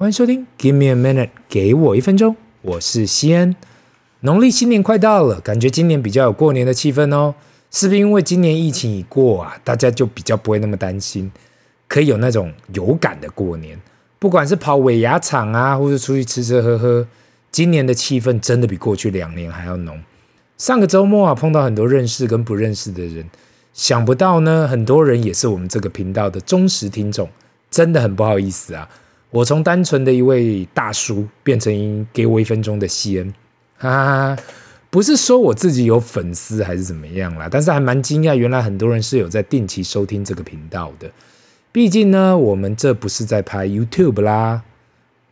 欢迎收听，Give me a minute，给我一分钟，我是西恩。农历新年快到了，感觉今年比较有过年的气氛哦。是不是因为今年疫情已过啊，大家就比较不会那么担心，可以有那种有感的过年？不管是跑尾牙场啊，或者出去吃吃喝喝，今年的气氛真的比过去两年还要浓。上个周末啊，碰到很多认识跟不认识的人，想不到呢，很多人也是我们这个频道的忠实听众，真的很不好意思啊。我从单纯的一位大叔变成给我一分钟的西恩，哈哈哈，不是说我自己有粉丝还是怎么样啦，但是还蛮惊讶，原来很多人是有在定期收听这个频道的。毕竟呢，我们这不是在拍 YouTube 啦，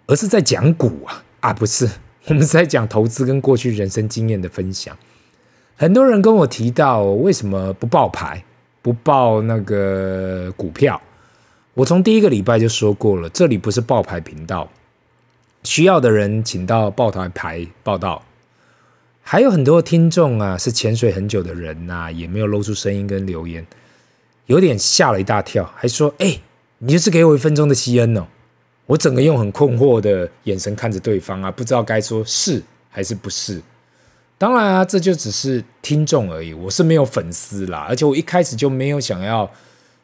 而是在讲股啊啊，不是，我们是在讲投资跟过去人生经验的分享。很多人跟我提到，为什么不报牌，不报那个股票？我从第一个礼拜就说过了，这里不是报牌频道，需要的人请到报台牌报道。还有很多听众啊，是潜水很久的人呐、也没有露出声音跟留言，有点吓了一大跳，还说：“哎，你就是给我一分钟的西恩哦。”我整个用很困惑的眼神看着对方啊，不知道该说是还是不是。当然啊，这就只是听众而已，我是没有粉丝啦，而且我一开始就没有想要。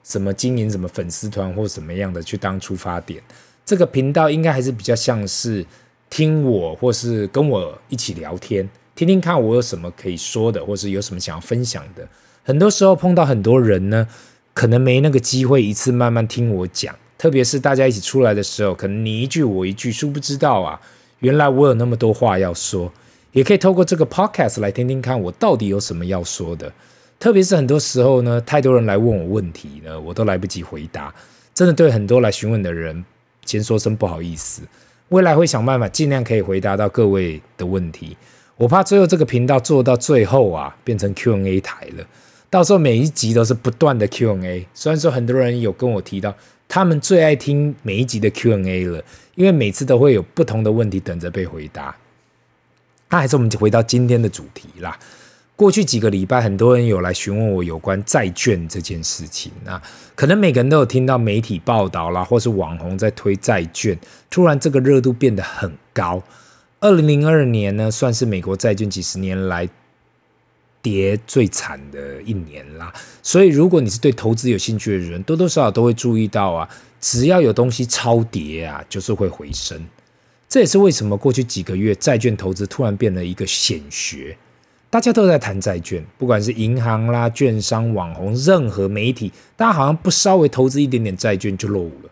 什么经营什么粉丝团或什么样的去当出发点？这个频道应该还是比较像是听我或是跟我一起聊天，听听看我有什么可以说的，或是有什么想要分享的。很多时候碰到很多人呢，可能没那个机会一次慢慢听我讲，特别是大家一起出来的时候，可能你一句我一句，殊不知道啊，原来我有那么多话要说，也可以透过这个 podcast 来听听看我到底有什么要说的。特别是很多时候呢，太多人来问我问题呢，我都来不及回答。真的对很多来询问的人，先说声不好意思。未来会想办法尽量可以回答到各位的问题。我怕最后这个频道做到最后啊，变成 Q&A 台了。到时候每一集都是不断的 Q&A。虽然说很多人有跟我提到，他们最爱听每一集的 Q&A 了，因为每次都会有不同的问题等着被回答。那还是我们回到今天的主题啦。过去几个礼拜，很多人有来询问我有关债券这件事情。那可能每个人都有听到媒体报道啦，或是网红在推债券，突然这个热度变得很高。二零零二年呢，算是美国债券几十年来跌最惨的一年啦。所以，如果你是对投资有兴趣的人，多多少少都会注意到啊，只要有东西超跌啊，就是会回升。这也是为什么过去几个月债券投资突然变了一个显学。大家都在谈债券，不管是银行啦、券商、网红，任何媒体，大家好像不稍微投资一点点债券就落伍了。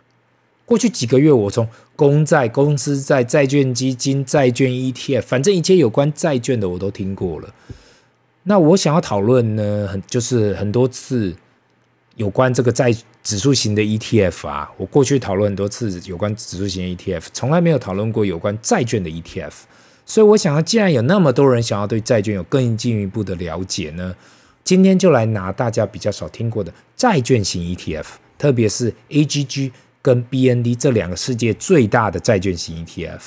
过去几个月，我从公债、公司债、债券基金、债券 ETF，反正一切有关债券的我都听过了。那我想要讨论呢，很就是很多次有关这个债指数型的 ETF 啊，我过去讨论很多次有关指数型的 ETF，从来没有讨论过有关债券的 ETF。所以，我想要，既然有那么多人想要对债券有更进一步的了解呢，今天就来拿大家比较少听过的债券型 ETF，特别是 AGG 跟 BND 这两个世界最大的债券型 ETF。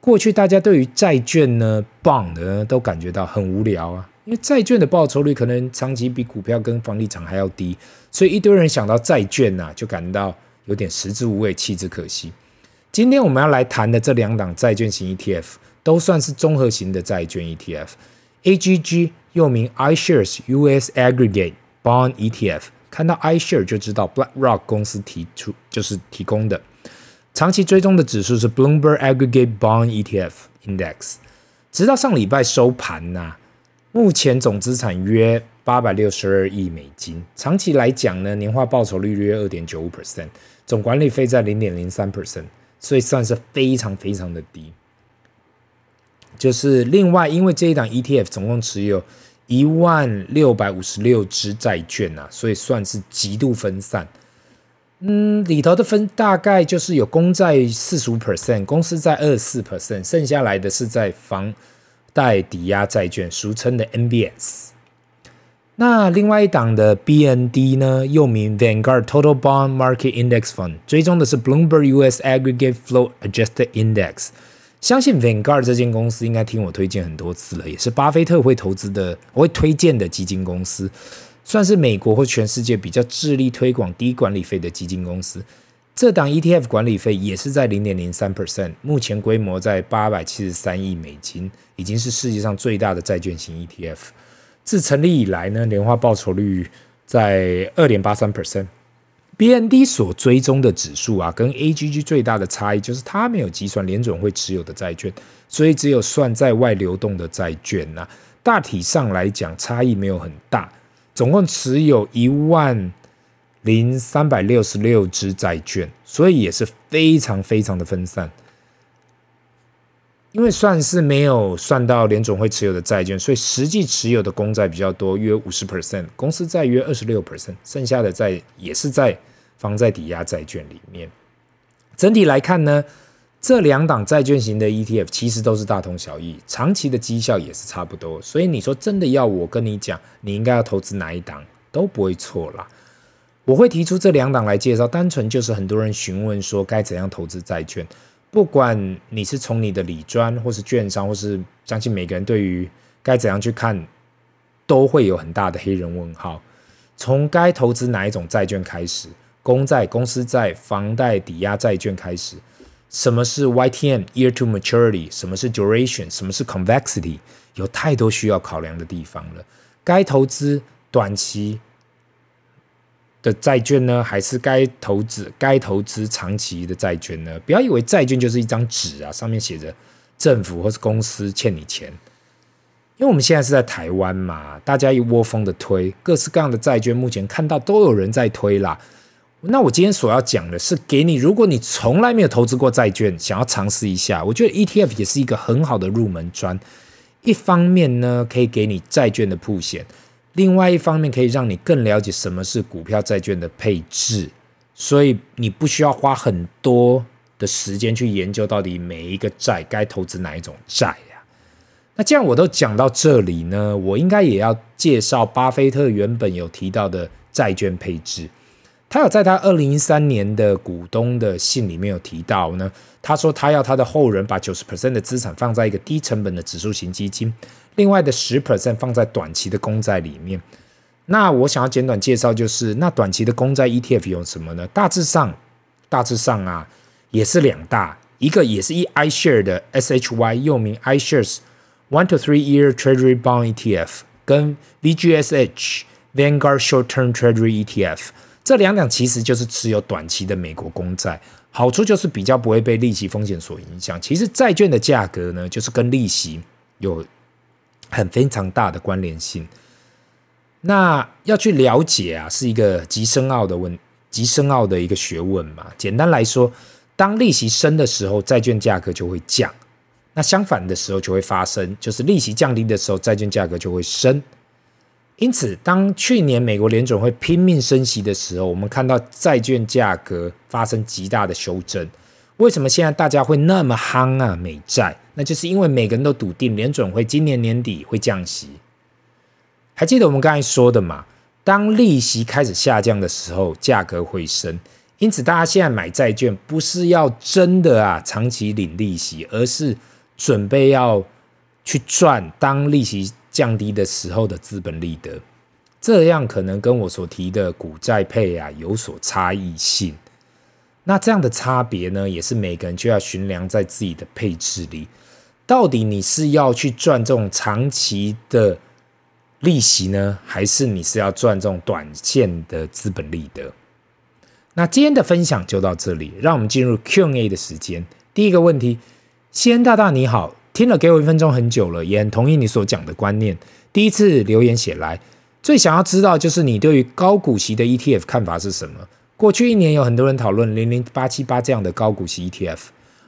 过去大家对于债券呢，bond 呢都感觉到很无聊啊，因为债券的报酬率可能长期比股票跟房地产还要低，所以一堆人想到债券呐、啊，就感到有点食之无味，弃之可惜。今天我们要来谈的这两档债券型 ETF。都算是综合型的债券 ETF，AGG 又名 iShares US Aggregate Bond ETF，看到 iShares 就知道 BlackRock 公司提出就是提供的。长期追踪的指数是 Bloomberg Aggregate Bond ETF Index，直到上礼拜收盘呐、目前总资产约八百六十二亿美金，长期来讲呢，年化报酬率约二点九五 percent，总管理费在零点零三 percent，所以算是非常非常的低。就是另外，因为这一档 ETF 总共持有一万六百五十六支债券啊，所以算是极度分散。嗯，里头的分大概就是有公债四十五 percent，公司债二十四 percent，剩下来的是在房贷抵押债券，俗称的 MBS。那另外一档的 BND 呢，又名 Vanguard Total Bond Market Index Fund，追踪的是 Bloomberg US Aggregate Float Adjusted Index。相信 Vanguard 这间公司应该听我推荐很多次了，也是巴菲特会投资的，我会推荐的基金公司，算是美国或全世界比较致力推广低管理费的基金公司。这档 ETF 管理费也是在零点零三 percent，目前规模在八百七十三亿美金，已经是世界上最大的债券型 ETF。自成立以来呢，年化报酬率在二点八三 percent。BND 所追踪的指数啊，跟 AGG 最大的差异就是它没有计算联准会持有的债券，所以只有算在外流动的债券呐、大体上来讲，差异没有很大，总共持有一万。零三百六十六只债券，所以也是非常非常的分散。因为算是没有算到联总会持有的债券，所以实际持有的公债比较多，约五十 percent，公司债约二十六 percent，剩下的债也是在房债抵押债券里面。整体来看呢，这两档债券型的 ETF 其实都是大同小异，长期的绩效也是差不多。所以你说真的要我跟你讲，你应该要投资哪一档，都不会错啦。我会提出这两档来介绍，单纯就是很多人询问说该怎样投资债券。不管你是从你的理专，或是券商，或是相信每个人对于该怎样去看，都会有很大的黑人问号。从该投资哪一种债券开始，公债、公司债、房贷抵押债券开始，什么是 YTM（Year to Maturity），什么是 Duration，什么是 Convexity，有太多需要考量的地方了。该投资短期的债券呢，还是该投资该投资长期的债券呢？不要以为债券就是一张纸啊，上面写着政府或是公司欠你钱。因为我们现在是在台湾嘛，大家一窝蜂的推各式各样的债券，目前看到都有人在推啦。那我今天所要讲的是，给你如果你从来没有投资过债券，想要尝试一下，我觉得 ETF 也是一个很好的入门砖。一方面呢，可以给你债券的铺险。另外一方面，可以让你更了解什么是股票债券的配置，所以你不需要花很多的时间去研究到底每一个债该投资哪一种债呀。那既然我都讲到这里呢，我应该也要介绍巴菲特原本有提到的债券配置。他有在他二零一三年的股东的信里面有提到呢，他说他要他的后人把九十 percent 的资产放在一个低成本的指数型基金，另外的十 percent 放在短期的公债里面。那我想要简短介绍，就是那短期的公债 ETF 有什么呢？大致上，大致上啊，也是两大，一个也是 iShare 的 SHY，又名 iShares One to Three Year Treasury Bond ETF，跟 VGSH Vanguard Short Term Treasury ETF。这两档其实就是持有短期的美国公债，好处就是比较不会被利息风险所影响。其实债券的价格呢，就是跟利息有很非常大的关联性。那要去了解啊，是一个极深奥的问，极深奥的一个学问嘛。简单来说，当利息升的时候，债券价格就会降；那相反的时候就会发生，就是利息降低的时候，债券价格就会升。因此，当去年美国联准会拼命升息的时候，我们看到债券价格发生极大的修正。为什么现在大家会那么夯啊？美债，那就是因为每个人都笃定联准会今年年底会降息。还记得我们刚才说的嘛？当利息开始下降的时候，价格会升。因此，大家现在买债券不是要真的啊长期领利息，而是准备要去赚当利息。降低的时候的资本利得，这样可能跟我所提的股债配啊有所差异性。那这样的差别呢，也是每个人就要衡量在自己的配置里，到底你是要去赚这种长期的利息呢，还是你是要赚这种短线的资本利得？那今天的分享就到这里，让我们进入 Q&A 的时间。第一个问题，西恩大大你好。听了给我一分钟很久了，也很同意你所讲的观念。第一次留言写来，最想要知道就是你对于高股息的 ETF 看法是什么？过去一年有很多人讨论零零八七八这样的高股息 ETF，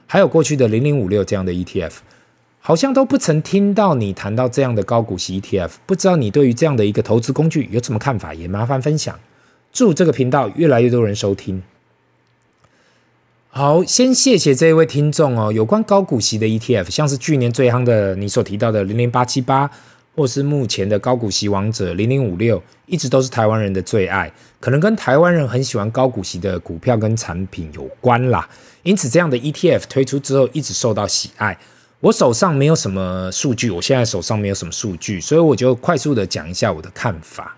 还有过去的零零五六这样的 ETF，好像都不曾听到你谈到这样的高股息 ETF。不知道你对于这样的一个投资工具有什么看法？也麻烦分享。祝这个频道越来越多人收听。好，先谢谢这一位听众哦。有关高股息的 ETF，像是去年最夯的你所提到的零零八七八，或是目前的高股息王者零零五六，一直都是台湾人的最爱。可能跟台湾人很喜欢高股息的股票跟产品有关啦。因此，这样的 ETF 推出之后，一直受到喜爱。我手上没有什么数据，我现在手上没有什么数据，所以我就快速的讲一下我的看法。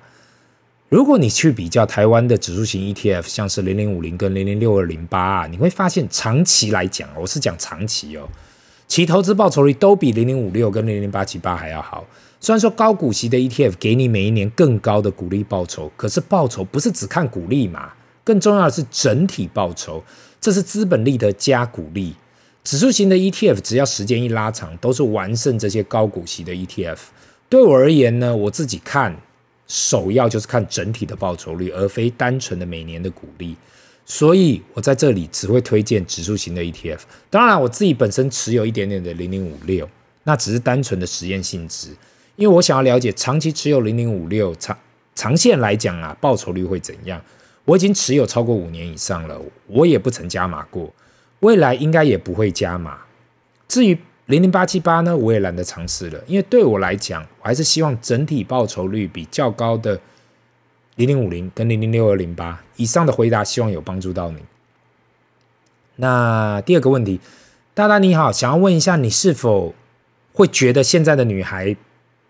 如果你去比较台湾的指数型 ETF，像是零零五零跟零零六二零八，你会发现长期来讲，我是讲长期哦，其投资报酬率都比零零五六跟零零八七八还要好。虽然说高股息的 ETF 给你每一年更高的股利报酬，可是报酬不是只看股利嘛，更重要的是整体报酬，这是资本利得加股利。指数型的 ETF 只要时间一拉长，都是完胜这些高股息的 ETF。对我而言呢，我自己看。首要就是看整体的报酬率，而非单纯的每年的股利。所以我在这里只会推荐指数型的 ETF。当然，我自己本身持有一点点的零零五六，那只是单纯的实验性质。因为我想要了解长期持有零零五六长长线来讲啊，报酬率会怎样？我已经持有超过五年以上了，我也不曾加码过，未来应该也不会加码。至于，零零八七八呢，我也懒得尝试了，因为对我来讲，我还是希望整体报酬率比较高的零零五零跟零零六二零八以上的回答，希望有帮助到你。那第二个问题，大大你好，想要问一下，你是否会觉得现在的女孩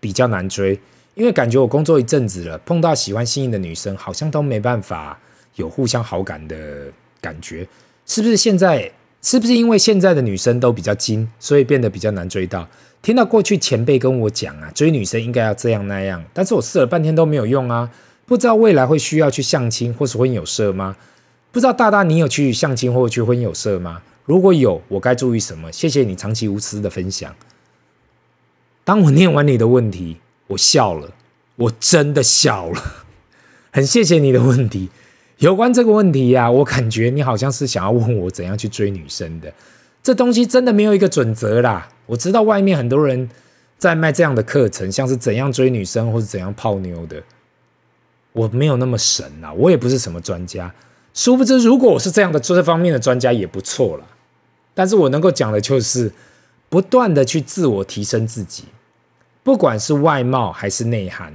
比较难追？因为感觉我工作一阵子了，碰到喜欢心仪的女生，好像都没办法有互相好感的感觉，是不是现在？是不是因为现在的女生都比较精，所以变得比较难追到？听到过去前辈跟我讲啊，追女生应该要这样那样，但是我试了半天都没有用啊！不知道未来会需要去相亲或是婚友社吗？不知道大大你有去相亲或去婚友社吗？如果有，我该注意什么？谢谢你长期无私的分享。当我念完你的问题，我笑了，我真的笑了，很谢谢你的问题。有关这个问题呀、啊，我感觉你好像是想要问我怎样去追女生的。这东西真的没有一个准则啦。我知道外面很多人在卖这样的课程，像是怎样追女生或是怎样泡妞的。我没有那么神啊，我也不是什么专家。殊不知，如果我是这样的这方面的专家也不错啦。但是我能够讲的就是不断的去自我提升自己，不管是外貌还是内涵。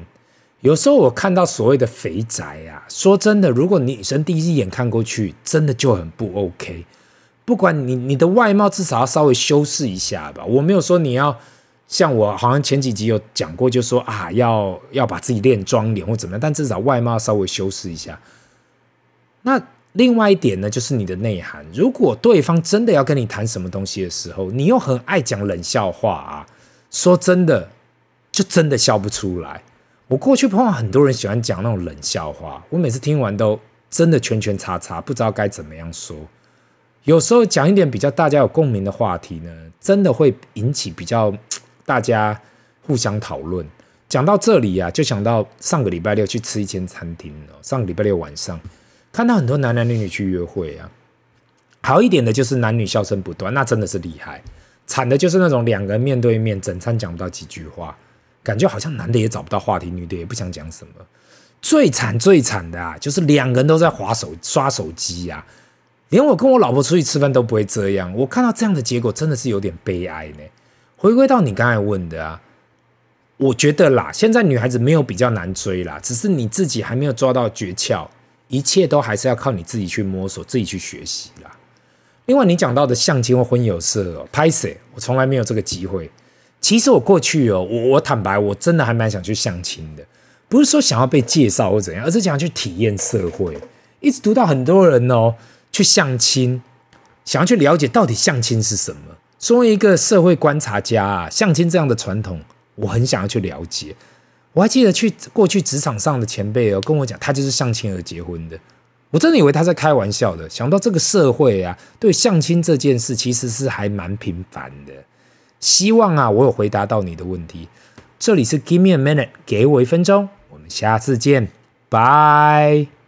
有时候我看到所谓的肥宅啊，说真的，如果女生第一眼看过去，真的就很不 OK。不管你你的外貌至少要稍微修饰一下吧。我没有说你要像我，好像前几集有讲过，就说啊要要把自己练妆脸或怎么样，但至少外貌稍微修饰一下。那另外一点呢，就是你的内涵。如果对方真的要跟你谈什么东西的时候，你又很爱讲冷笑话啊，说真的，就真的笑不出来。我过去碰到很多人喜欢讲那种冷笑话，我每次听完都真的圈圈叉叉，不知道该怎么样说。有时候讲一点比较大家有共鸣的话题呢，真的会引起比较大家互相讨论。讲到这里啊，就想到上个礼拜六去吃一间餐厅哦，上个礼拜六晚上看到很多男男女女去约会啊，好一点的就是男女笑声不断，那真的是厉害。惨的就是那种两个人面对面，整餐讲不到几句话。感觉好像男的也找不到话题，女的也不想讲什么。最惨最惨的啊，就是两个人都在滑手刷手机呀、啊。连我跟我老婆出去吃饭都不会这样。我看到这样的结果，真的是有点悲哀呢。回归到你刚才问的啊，我觉得啦，现在女孩子没有比较难追啦，只是你自己还没有抓到诀窍，一切都还是要靠你自己去摸索，自己去学习啦。另外，你讲到的相亲或婚友社哦，拍摄，我从来没有这个机会。其实我过去哦，我我坦白，我真的还蛮想去相亲的，不是说想要被介绍或怎样，而是想要去体验社会。一直读到很多人哦去相亲，想要去了解到底相亲是什么。作为一个社会观察家啊，相亲这样的传统，我很想要去了解。我还记得去过去职场上的前辈哦跟我讲，他就是相亲而结婚的。我真的以为他在开玩笑的，想到这个社会啊，对相亲这件事其实是还蛮频繁的。希望啊，我有回答到你的问题。这里是 Give me a minute，给我一分钟。我们下次见，拜。